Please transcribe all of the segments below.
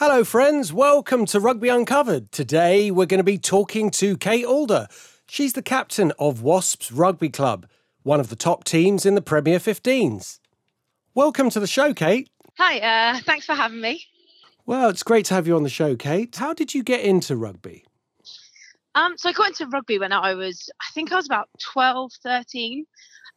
Hello, friends. Welcome to Rugby Uncovered. Today, we're going to be talking to Kate Alder. She's the captain of Wasps Rugby Club, one of the top teams in the Premier 15s. Welcome to the show, Kate. Hi, uh, thanks for having me. Well, it's great to have you on the show, Kate. How did you get into rugby? Um, so I got into rugby when I was, I think I was about 12, 13.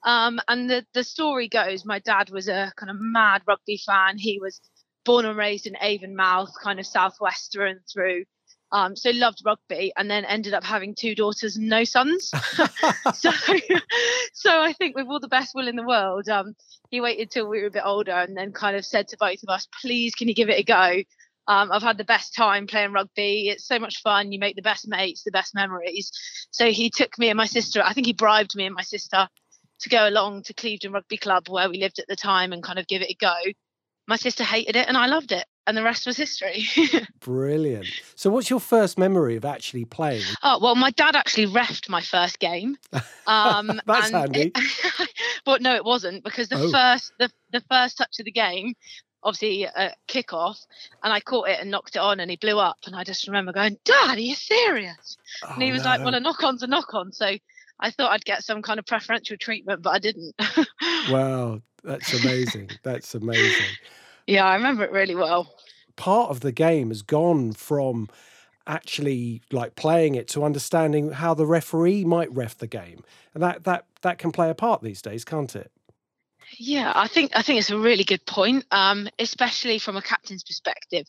Um, and the, the story goes, my dad was a kind of mad rugby fan. He was born and raised in Avonmouth, kind of southwest through and through. Um, so loved rugby, and then ended up having two daughters and no sons. so, so I think with all the best will in the world, um, he waited till we were a bit older, and then kind of said to both of us, "Please, can you give it a go?" Um, I've had the best time playing rugby. It's so much fun. You make the best mates, the best memories. So he took me and my sister. I think he bribed me and my sister to go along to Clevedon Rugby Club where we lived at the time and kind of give it a go my sister hated it and I loved it. And the rest was history. Brilliant. So, what's your first memory of actually playing? Oh, well, my dad actually refed my first game. Um, That's handy. It, but no, it wasn't because the oh. first the, the first touch of the game, obviously a kickoff, and I caught it and knocked it on, and he blew up. And I just remember going, "Dad, are you serious?" Oh, and he was no. like, "Well, a knock on's a knock on." So I thought I'd get some kind of preferential treatment, but I didn't. wow, that's amazing. That's amazing. Yeah, I remember it really well. Part of the game has gone from actually like playing it to understanding how the referee might ref the game. And that that that can play a part these days, can't it? Yeah, I think I think it's a really good point, um, especially from a captain's perspective.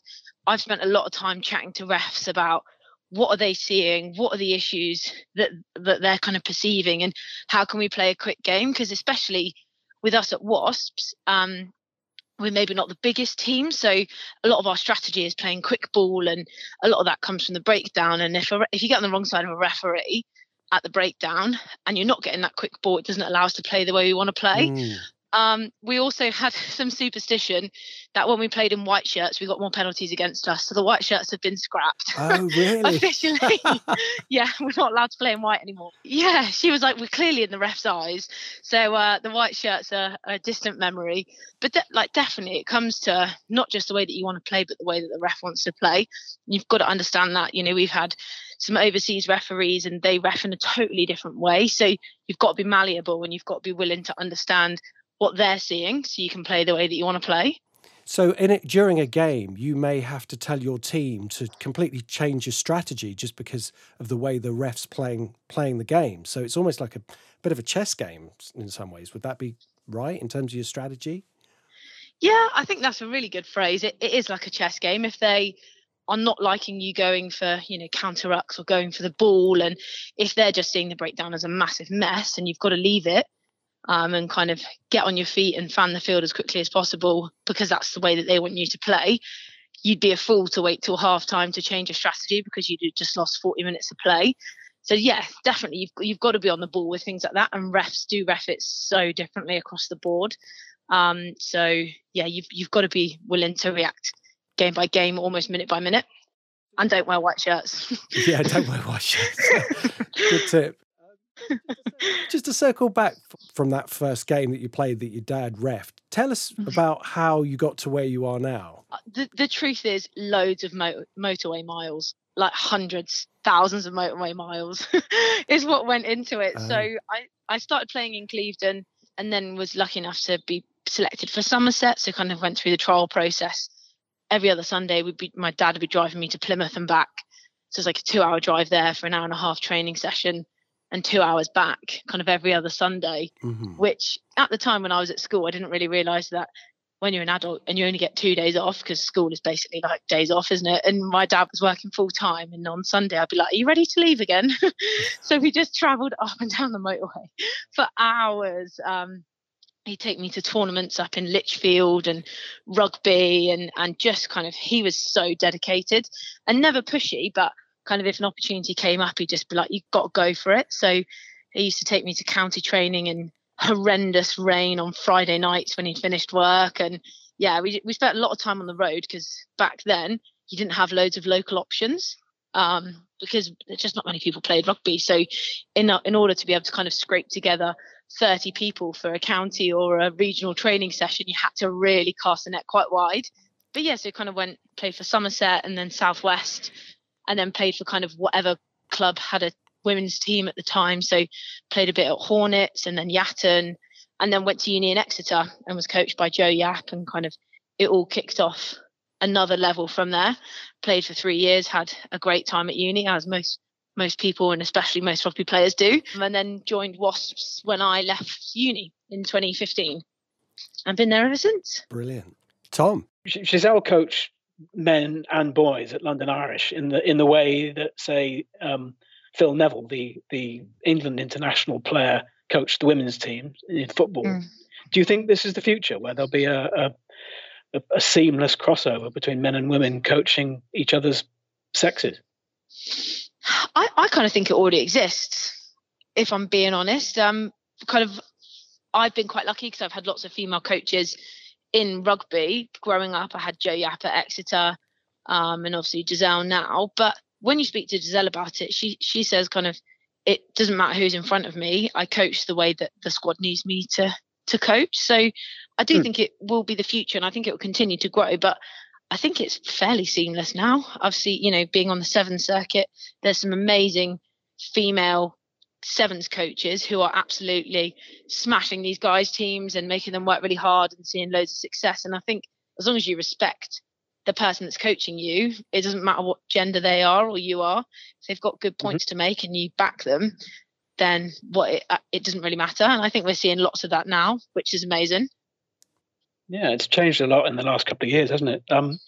I've spent a lot of time chatting to refs about what are they seeing, what are the issues that that they're kind of perceiving, and how can we play a quick game? Because especially with us at Wasps, um, we're maybe not the biggest team so a lot of our strategy is playing quick ball and a lot of that comes from the breakdown and if a, if you get on the wrong side of a referee at the breakdown and you're not getting that quick ball it doesn't allow us to play the way we want to play mm. Um, we also had some superstition that when we played in white shirts, we got more penalties against us. So the white shirts have been scrapped. Oh, really? Officially. yeah, we're not allowed to play in white anymore. Yeah, she was like, we're clearly in the ref's eyes. So uh, the white shirts are a distant memory. But de- like, definitely, it comes to not just the way that you want to play, but the way that the ref wants to play. You've got to understand that. You know, we've had some overseas referees and they ref in a totally different way. So you've got to be malleable and you've got to be willing to understand what they're seeing so you can play the way that you want to play. So in it during a game, you may have to tell your team to completely change your strategy just because of the way the refs playing playing the game. So it's almost like a bit of a chess game in some ways. Would that be right in terms of your strategy? Yeah, I think that's a really good phrase. It, it is like a chess game. If they are not liking you going for, you know, counter rucks or going for the ball, and if they're just seeing the breakdown as a massive mess and you've got to leave it, um, and kind of get on your feet and fan the field as quickly as possible because that's the way that they want you to play. You'd be a fool to wait till half time to change your strategy because you just lost 40 minutes of play. So yeah, definitely you've you've got to be on the ball with things like that, and refs do ref it so differently across the board. Um, so yeah, you've you've got to be willing to react game by game, almost minute by minute, and don't wear white shirts. yeah, don't wear white shirts. Good tip. Just to circle back from that first game that you played that your dad refed, tell us mm-hmm. about how you got to where you are now. Uh, the, the truth is, loads of mo- motorway miles, like hundreds, thousands of motorway miles, is what went into it. So oh. I, I started playing in Clevedon and then was lucky enough to be selected for Somerset. So kind of went through the trial process. Every other Sunday, would be my dad would be driving me to Plymouth and back. So it's like a two-hour drive there for an hour and a half training session and two hours back kind of every other Sunday, mm-hmm. which at the time when I was at school, I didn't really realize that when you're an adult and you only get two days off because school is basically like days off, isn't it? And my dad was working full time, and on Sunday I'd be like, "Are you ready to leave again?" so we just travelled up and down the motorway for hours. Um, he'd take me to tournaments up in Lichfield and rugby, and and just kind of he was so dedicated and never pushy, but kind of if an opportunity came up, he'd just be like, "You've got to go for it." So he used to take me to county training in horrendous rain on Friday nights when he'd finished work, and yeah, we we spent a lot of time on the road because back then you didn't have loads of local options um, because just not many people played rugby. So in in order to be able to kind of scrape together 30 people for a county or a regional training session, you had to really cast the net quite wide. but yeah, so kind of went played for Somerset and then Southwest, and then played for kind of whatever club had a women's team at the time. So played a bit at Hornets and then Yatton, and then went to uni in Exeter and was coached by Jo Yapp, and kind of it all kicked off another level from there. Played for three years, had a great time at uni, as most most people and especially most rugby players do. And then joined Wasps when I left uni in 2015. I've been there ever since. Brilliant. Tom. Giselle coached men and boys at London Irish in the in the way that say um, Phil Neville, the the England international player, coached the women's team in football. Mm. Do you think this is the future where there'll be a, a a, seamless crossover between men and women coaching each other's sexes? I, I kind of think it already exists, if I'm being honest. Um, kind of, I've been quite lucky because I've had lots of female coaches in rugby growing up. I had Jo Yapp at Exeter, um, and obviously Giselle now. But when you speak to Giselle about it, she she says kind of it doesn't matter who's in front of me. I coach the way that the squad needs me to to coach. So I do mm. think it will be the future, and I think it will continue to grow. But I think it's fairly seamless now. I've seen, you know, being on the seven circuit, there's some amazing female sevens coaches who are absolutely smashing these guys' teams and making them work really hard and seeing loads of success. And I think as long as you respect the person that's coaching you, it doesn't matter what gender they are or you are. If they've got good points mm-hmm. to make and you back them, then what it, uh, it doesn't really matter. And I think we're seeing lots of that now, which is amazing. Yeah, it's changed a lot in the last couple of years, hasn't it? Um,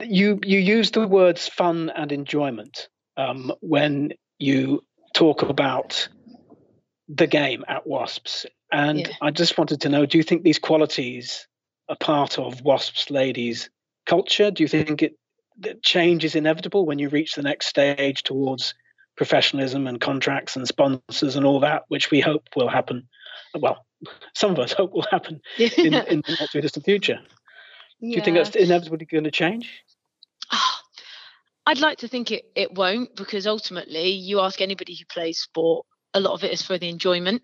you you use the words fun and enjoyment um, when you talk about the game at Wasps, and yeah. I just wanted to know: Do you think these qualities are part of Wasps ladies' culture? Do you think it that change is inevitable when you reach the next stage towards professionalism and contracts and sponsors and all that, which we hope will happen? Well, some of us hope will happen in, in the not too distant future. Do you think that's inevitably going to change? I'd like to think it, it won't because ultimately you ask anybody who plays sport, a lot of it is for the enjoyment.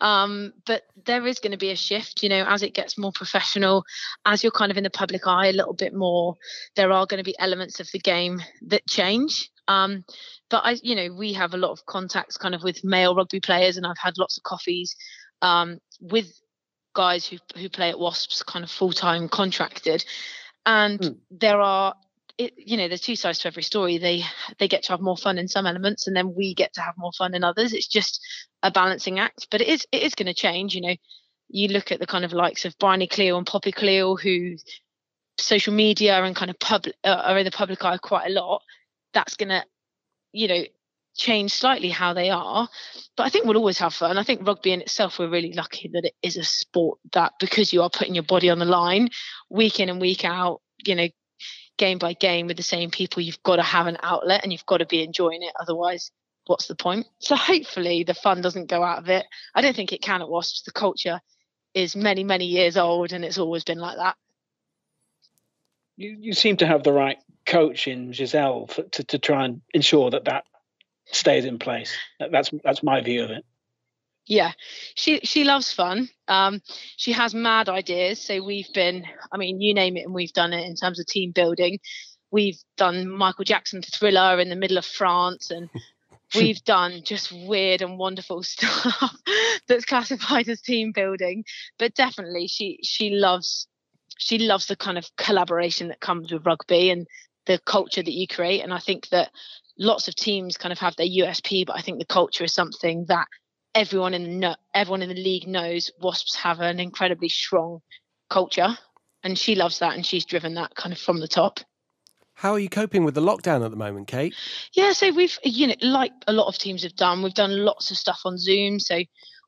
Um, but there is going to be a shift, you know, as it gets more professional, as you're kind of in the public eye a little bit more, there are going to be elements of the game that change. Um, but I, you know, we have a lot of contacts kind of with male rugby players, and I've had lots of coffees um, with guys who who play at Wasps, kind of full time contracted, and mm. there are. It, you know, there's two sides to every story. They they get to have more fun in some elements, and then we get to have more fun in others. It's just a balancing act, but it is it is going to change. You know, you look at the kind of likes of Bryony Cleall and Poppy Cleall, who social media and kind of public uh, are in the public eye quite a lot. That's going to, you know, change slightly how they are but i think we'll always have fun i think rugby in itself we're really lucky that it is a sport that because you are putting your body on the line week in and week out you know game by game with the same people you've got to have an outlet and you've got to be enjoying it. Otherwise what's the point? So hopefully the fun doesn't go out of it. I don't think it can at wasps. The culture is many many years old and it's always been like that. You, you seem to have the right coach in Giselle for, to, to try and ensure that that stays in place. That's that's my view of it. Yeah, she she loves fun. Um, she has mad ideas. So we've been, I mean, you name it, and we've done it in terms of team building. We've done Michael Jackson thriller in the middle of France, and we've done just weird and wonderful stuff that's classified as team building. But definitely, she she loves she loves the kind of collaboration that comes with rugby and the culture that you create. And I think that lots of teams kind of have their USP, but I think the culture is something that everyone in the everyone in the league knows. Wasps have an incredibly strong culture, and she loves that, and she's driven that kind of from the top. How are you coping with the lockdown at the moment, Kate? Yeah, so we've you know like a lot of teams have done, we've done lots of stuff on Zoom. So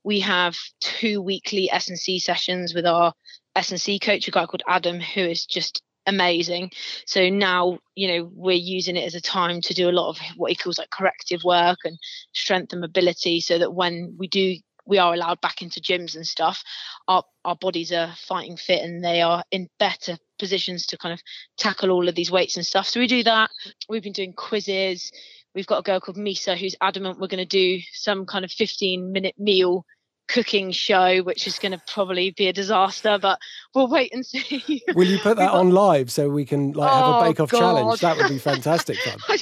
we have two weekly S and C sessions with our S and C coach, a guy called Adam, who is just amazing. So now, you know, we're using it as a time to do a lot of what he calls like corrective work and strength and mobility so that when we do we are allowed back into gyms and stuff, our our bodies are fighting fit and they are in better positions to kind of tackle all of these weights and stuff. So we do that. We've been doing quizzes. We've got a girl called Misa who's adamant we're going to do some kind of 15 minute meal cooking show, which is going to probably be a disaster, but we'll wait and see. Will you put that on live so we can like have a bake off oh, challenge? That would be fantastic fun.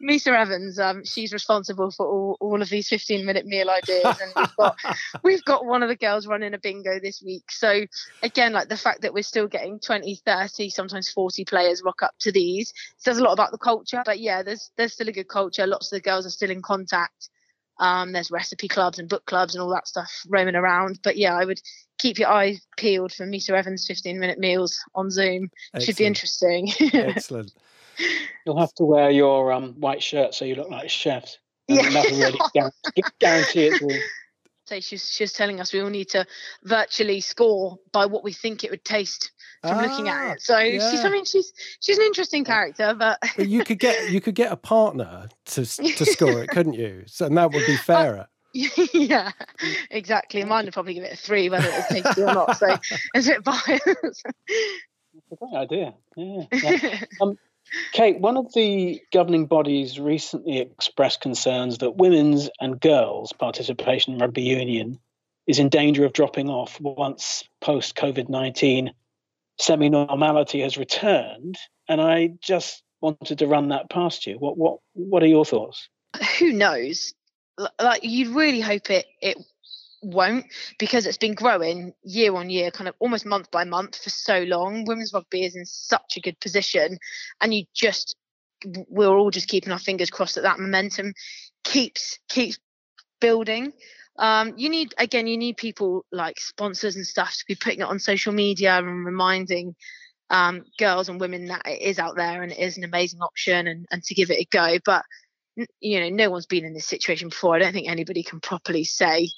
Misa Evans, um, she's responsible for all, all of these 15 minute meal ideas. And we've got we've got one of the girls running a bingo this week. So again, like the fact that we're still getting 20, 30, sometimes 40 players rock up to these says a lot about the culture. But yeah, there's there's still a good culture. Lots of the girls are still in contact. Um, there's recipe clubs and book clubs and all that stuff roaming around. But yeah, I would keep your eyes peeled for Misa Evans 15 minute meals on Zoom. Excellent. Should be interesting. Excellent. You'll have to wear your um, white shirt so you look like chefs. And yeah. That'll really guarantee it all. So she's she's telling us we all need to virtually score by what we think it would taste from ah, looking at ah, it. So yeah. she's I mean she's she's an interesting character, but... but you could get you could get a partner to to score it, couldn't you? So and that would be fairer. yeah, exactly. Mine would probably give it a three, whether it was tasty or not. So it's a bit biased. That's a great idea. Yeah. yeah. Um, Kate, one of the governing bodies recently expressed concerns that women's and girls' participation in rugby union is in danger of dropping off once post COVID 19 semi normality has returned. And I just wanted to run that past you. What, what, what are your thoughts? Who knows? Like, you'd really hope it, it won't because it's been growing year on year, kind of almost month by month for so long. Women's rugby is in such a good position, and you just we're all just keeping our fingers crossed that that momentum keeps keeps building. Um, you need again, you need people like sponsors and stuff to be putting it on social media and reminding um, girls and women that it is out there and it is an amazing option and, and to give it a go. But you know, no one's been in this situation before. I don't think anybody can properly say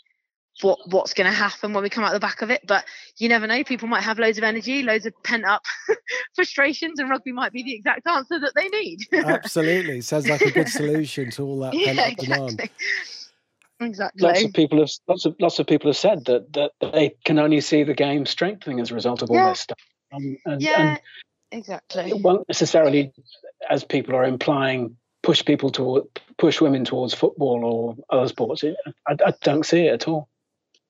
what what's going to happen when we come out the back of it. But you never know. People might have loads of energy, loads of pent up frustrations, and rugby might be the exact answer that they need. Absolutely, sounds like a good solution to all that pent up exactly. demand. Exactly. Lots of people have lots of lots of people have said that that they can only see the game strengthening as a result of all yeah. this stuff. Um, and, yeah, and exactly. It won't necessarily, as people are implying, push people to push women towards football or other sports. I, I don't see it at all.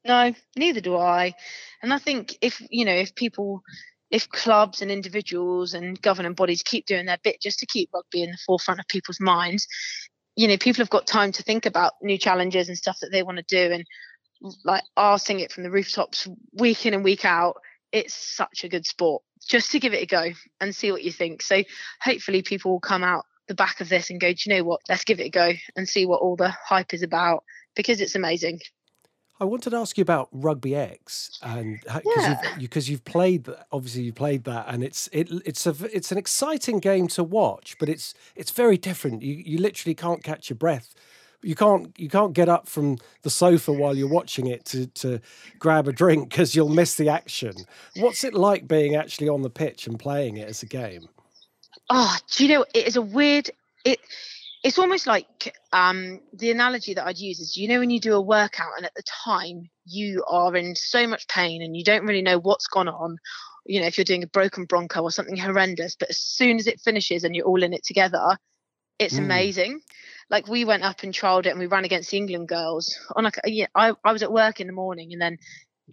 No, neither do I. And I think if you know, if people, if clubs and individuals and governing bodies keep doing their bit just to keep rugby in the forefront of people's minds, you know, people have got time to think about new challenges and stuff that they want to do, and like arsing it from the rooftops week in and week out. It's such a good sport. Just to give it a go and see what you think. So hopefully people will come out the back of this and go, do you know what? Let's give it a go and see what all the hype is about because it's amazing. I wanted to ask you about Rugby X, and because yeah. you've, because you've played obviously you played that, and it's it it's a it's an exciting game to watch, but it's it's very different. You you literally can't catch your breath. You can't you can't get up from the sofa while you're watching it to to grab a drink because you'll miss the action. What's it like being actually on the pitch and playing it as a game? Oh, do you know it is a weird it it's almost like um, the analogy that I'd use is you know when you do a workout and at the time you are in so much pain and you don't really know what's gone on you know if you're doing a broken bronco or something horrendous but as soon as it finishes and you're all in it together it's mm. amazing. Like we went up and trialed it and we ran against the England girls on like yeah, I, I was at work in the morning and then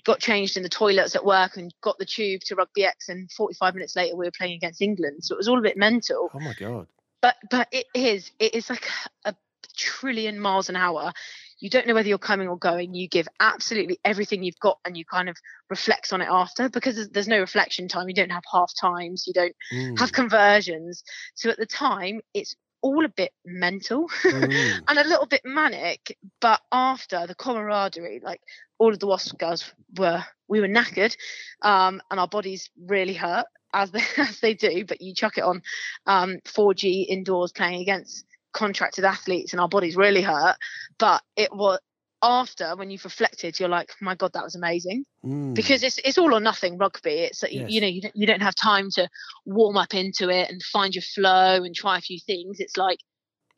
got changed in the toilets at work and got the tube to rugby X and 45 minutes later we were playing against England. So it was all a bit mental. Oh my god but but it is it is like a trillion miles an hour. You don't know whether you're coming or going. You give absolutely everything you've got and you kind of reflect on it after because there's, no reflection time. You don't have half times. You don't mm. have conversions. So at the time it's all a bit mental mm. and a little bit manic. But after the camaraderie like all of the wasp girls were we were knackered um, and our bodies really hurt as they, as they do, but you chuck it on um, 4G indoors playing against contracted athletes and our bodies really hurt. But it was after when you've reflected, you're like, my God, that was amazing. Mm. Because it's it's all or nothing rugby. It's yes. you know you don't, you don't have time to warm up into it and find your flow and try a few things. It's like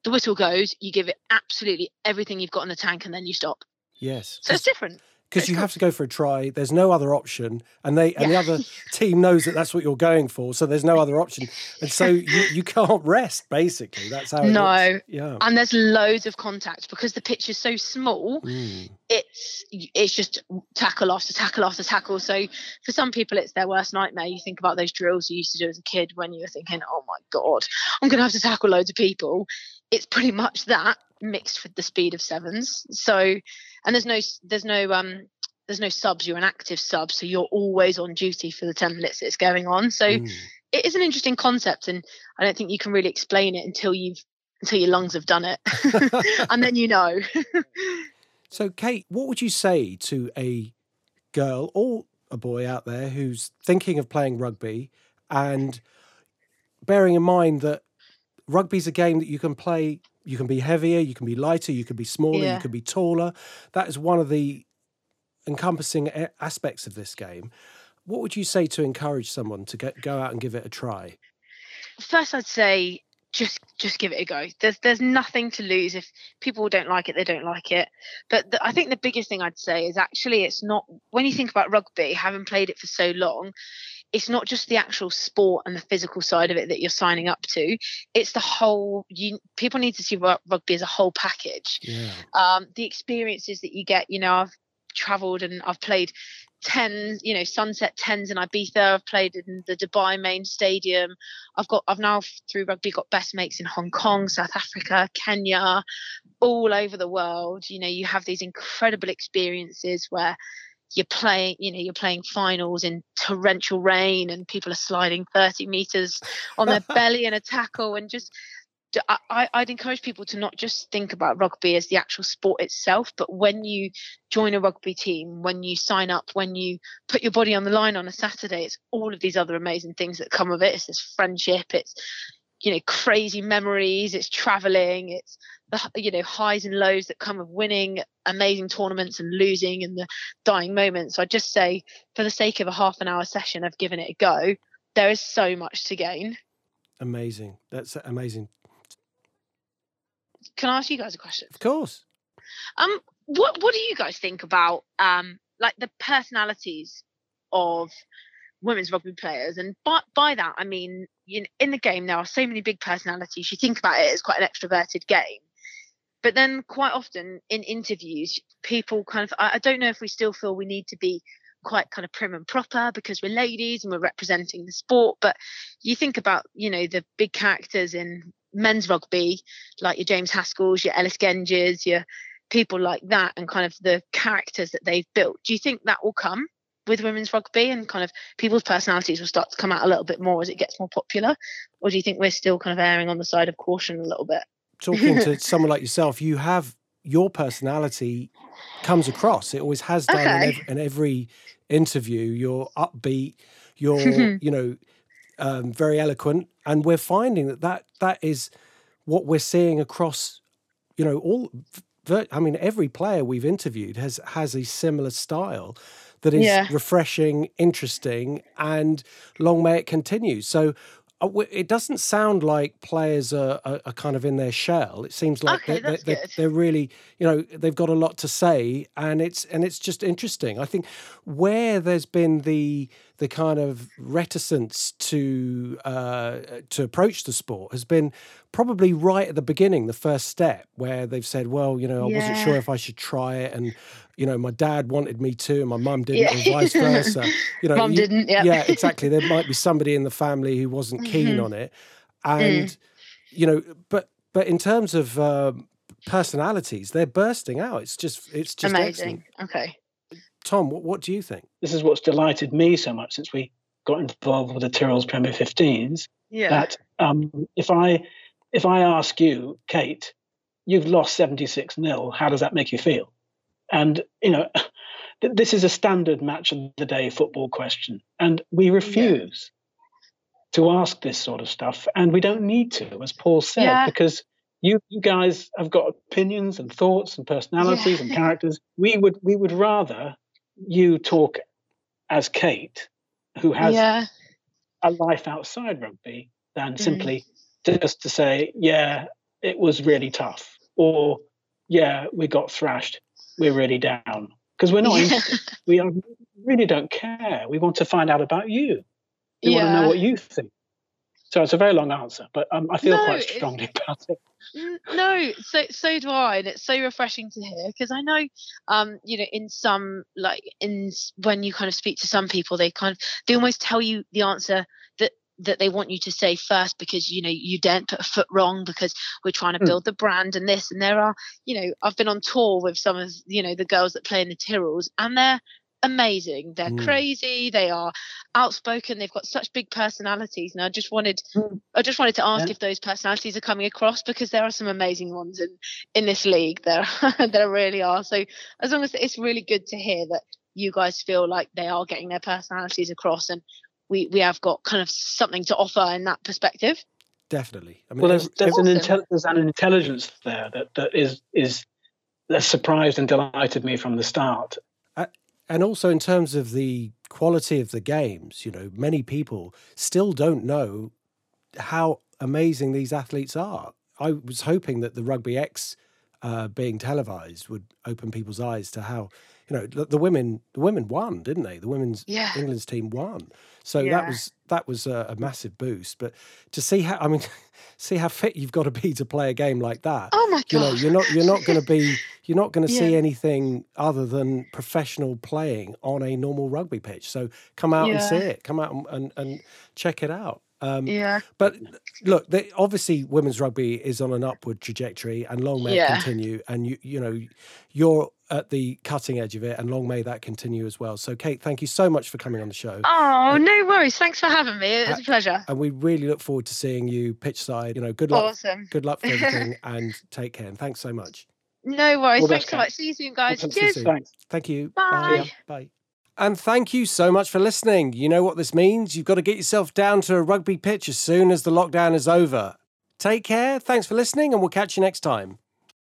the whistle goes, you give it absolutely everything you've got in the tank, and then you stop. Yes. So it's different because you have to go for a try. There's no other option, and they and yeah. the other team knows that that's what you're going for. So there's no other option, and so you, you can't rest. Basically, that's how. It is. No, yeah. And there's loads of contact because the pitch is so small. Mm. It's it's just tackle after tackle after tackle. So for some people, it's their worst nightmare. You think about those drills you used to do as a kid when you were thinking, "Oh my god, I'm going to have to tackle loads of people." It's pretty much that mixed with the speed of sevens. So and there's no there's no um there's no subs you're an active sub so you're always on duty for the 10 minutes it's going on so mm. it is an interesting concept and i don't think you can really explain it until you've until your lungs have done it and then you know so kate what would you say to a girl or a boy out there who's thinking of playing rugby and bearing in mind that rugby's a game that you can play you can be heavier, you can be lighter, you can be smaller, yeah. you can be taller. That is one of the encompassing aspects of this game. What would you say to encourage someone to get, go out and give it a try? First, I'd say just just give it a go. There's there's nothing to lose if people don't like it, they don't like it. But the, I think the biggest thing I'd say is actually it's not when you think about rugby, having played it for so long, it's not just the actual sport and the physical side of it that you're signing up to. It's the whole you people need to see rugby as a whole package. Yeah. um, the experiences that you get you know i've traveled and i've played tens you know sunset 10s in ibiza i've played in the dubai main stadium. I've got i've now through rugby got best mates in hong kong south africa kenya all over the world. You know you have these incredible experiences where you're playing you know you're playing finals in torrential rain and people are sliding 30 meters on their belly in a tackle and just I, would encourage people to not just think about rugby as the actual sport itself, but when you join a rugby team, when you sign up, when you put your body on the line on a Saturday, it's all of these other amazing things that come of it. It's this friendship, it's you know crazy memories, it's traveling, it's the you know highs and lows that come of winning amazing tournaments and losing and the dying moments. So I just say, for the sake of a half an hour session I've given it a go, there is so much to gain. Amazing. That's amazing. Can I ask you guys a question? Of course. Um, what what do you guys think about um like the personalities of women's rugby players? And by by that I mean you know, in the game there are so many big personalities. You think about it as quite an extroverted game but then quite often in interviews people kind of I, don't know if we still feel we need to be quite kind of prim and proper because we're ladies and we're representing the sport but you think about you know the big characters in men's rugby like your james haskells your ellis genges your people like that and kind of the characters that they've built. Do you think that will come with women's rugby and kind of people's personalities will start to come out a little bit more as it gets more popular? Or do you think we're still kind of erring on the side of caution a little bit talking to someone like yourself, you have your personality comes across. It always has done okay. in, every, in, every, interview. You're upbeat. You're you know um, very eloquent, and we're finding that that that is what we're seeing across. You know all. I mean, every player we've interviewed has has a similar style that is yeah. refreshing, interesting, and long may it continue. So it doesn't sound like players are, are, are, kind of in their shell. It seems like okay, they're, they're, they're, really, you know, they've got a lot to say, and it's and it's just interesting. I think where there's been the the kind of reticence to uh, to approach the sport has been probably right at the beginning, the first step, where they've said, "Well, you know, I yeah. wasn't sure if I should try it," and you know, my dad wanted me to, and my mum didn't, yeah. or vice versa. You know, mum didn't. Yeah, yeah, exactly. There might be somebody in the family who wasn't keen mm-hmm. on it, and mm. you know, but but in terms of um, personalities, they're bursting out. It's just it's just amazing. Excellent. Okay. Tom, what, what do you think? This is what's delighted me so much since we got involved with the Tyrrell's Premier 15s. Yeah. That um, if I if I ask you, Kate, you've lost 76 nil, how does that make you feel? And you know, this is a standard match of the day football question, and we refuse yeah. to ask this sort of stuff, and we don't need to, as Paul said, yeah. because you, you guys have got opinions and thoughts and personalities yeah. and characters. We would we would rather you talk as Kate, who has a life outside rugby, than mm. simply just to say, yeah, it was really tough, or yeah, we got thrashed, we're really down. because we're not. Yeah. we are, really don't care. We want to find out about you. We yeah. want to know what you think. So it's a very long answer, but um, I feel no, quite strongly about it. No, so so do I, and it's so refreshing to hear because I know, um, you know, in some like in when you kind of speak to some people, they kind of they almost tell you the answer that they want you to say first because you know you daren't put a foot wrong because we're trying to hmm. build the brand and this and there are you know I've been on tour with some of you know the girls that play in the Tyrrells and they're amazing. They're mm. crazy. They are outspoken. They've got such big personalities. And I just wanted, mm. I just wanted to ask yeah. if those personalities are coming across because there are some amazing ones in in this league. There, there really are. So as long as it's really good to hear that you guys feel like they are getting their personalities across, and we we have got kind of something to offer in that perspective. Definitely. I mean, well, there's, there's awesome. an intel- there's an intelligence there that that is is that surprised and delighted me from the start and also in terms of the quality of the games, you know, many people still don't know how amazing these athletes are. I was hoping that the Rugby X uh, being televised would open people's eyes to how you know the, the, women the women won didn't they? The women's yeah. england's team won. So yeah. that was that was a, a, massive boost. But to see how i mean see how fit you've got to be to play a game like that oh my god you know you're not you're not going to be you're not going to yeah. see anything other than professional playing on a normal rugby pitch. So come out and see it. Come out and, and, and check it out um, yeah. But look, they, obviously, women's rugby is on an upward trajectory, and long may yeah. it continue. And you, you know, you're at the cutting edge of it, and long may that continue as well. So, Kate, thank you so much for coming on the show. Oh, no worries. Thanks for having me. It was a pleasure. And we really look forward to seeing you pitch side. You know, good luck. Awesome. Good luck for everything, and take care. And thanks so much. No worries. Thanks so much. See you soon, guys. Cheers. Soon. Thanks. Thank you. Bye. Bye. Bye. And thank you so much for listening. You know what this means? You've got to get yourself down to a rugby pitch as soon as the lockdown is over. Take care, thanks for listening, and we'll catch you next time.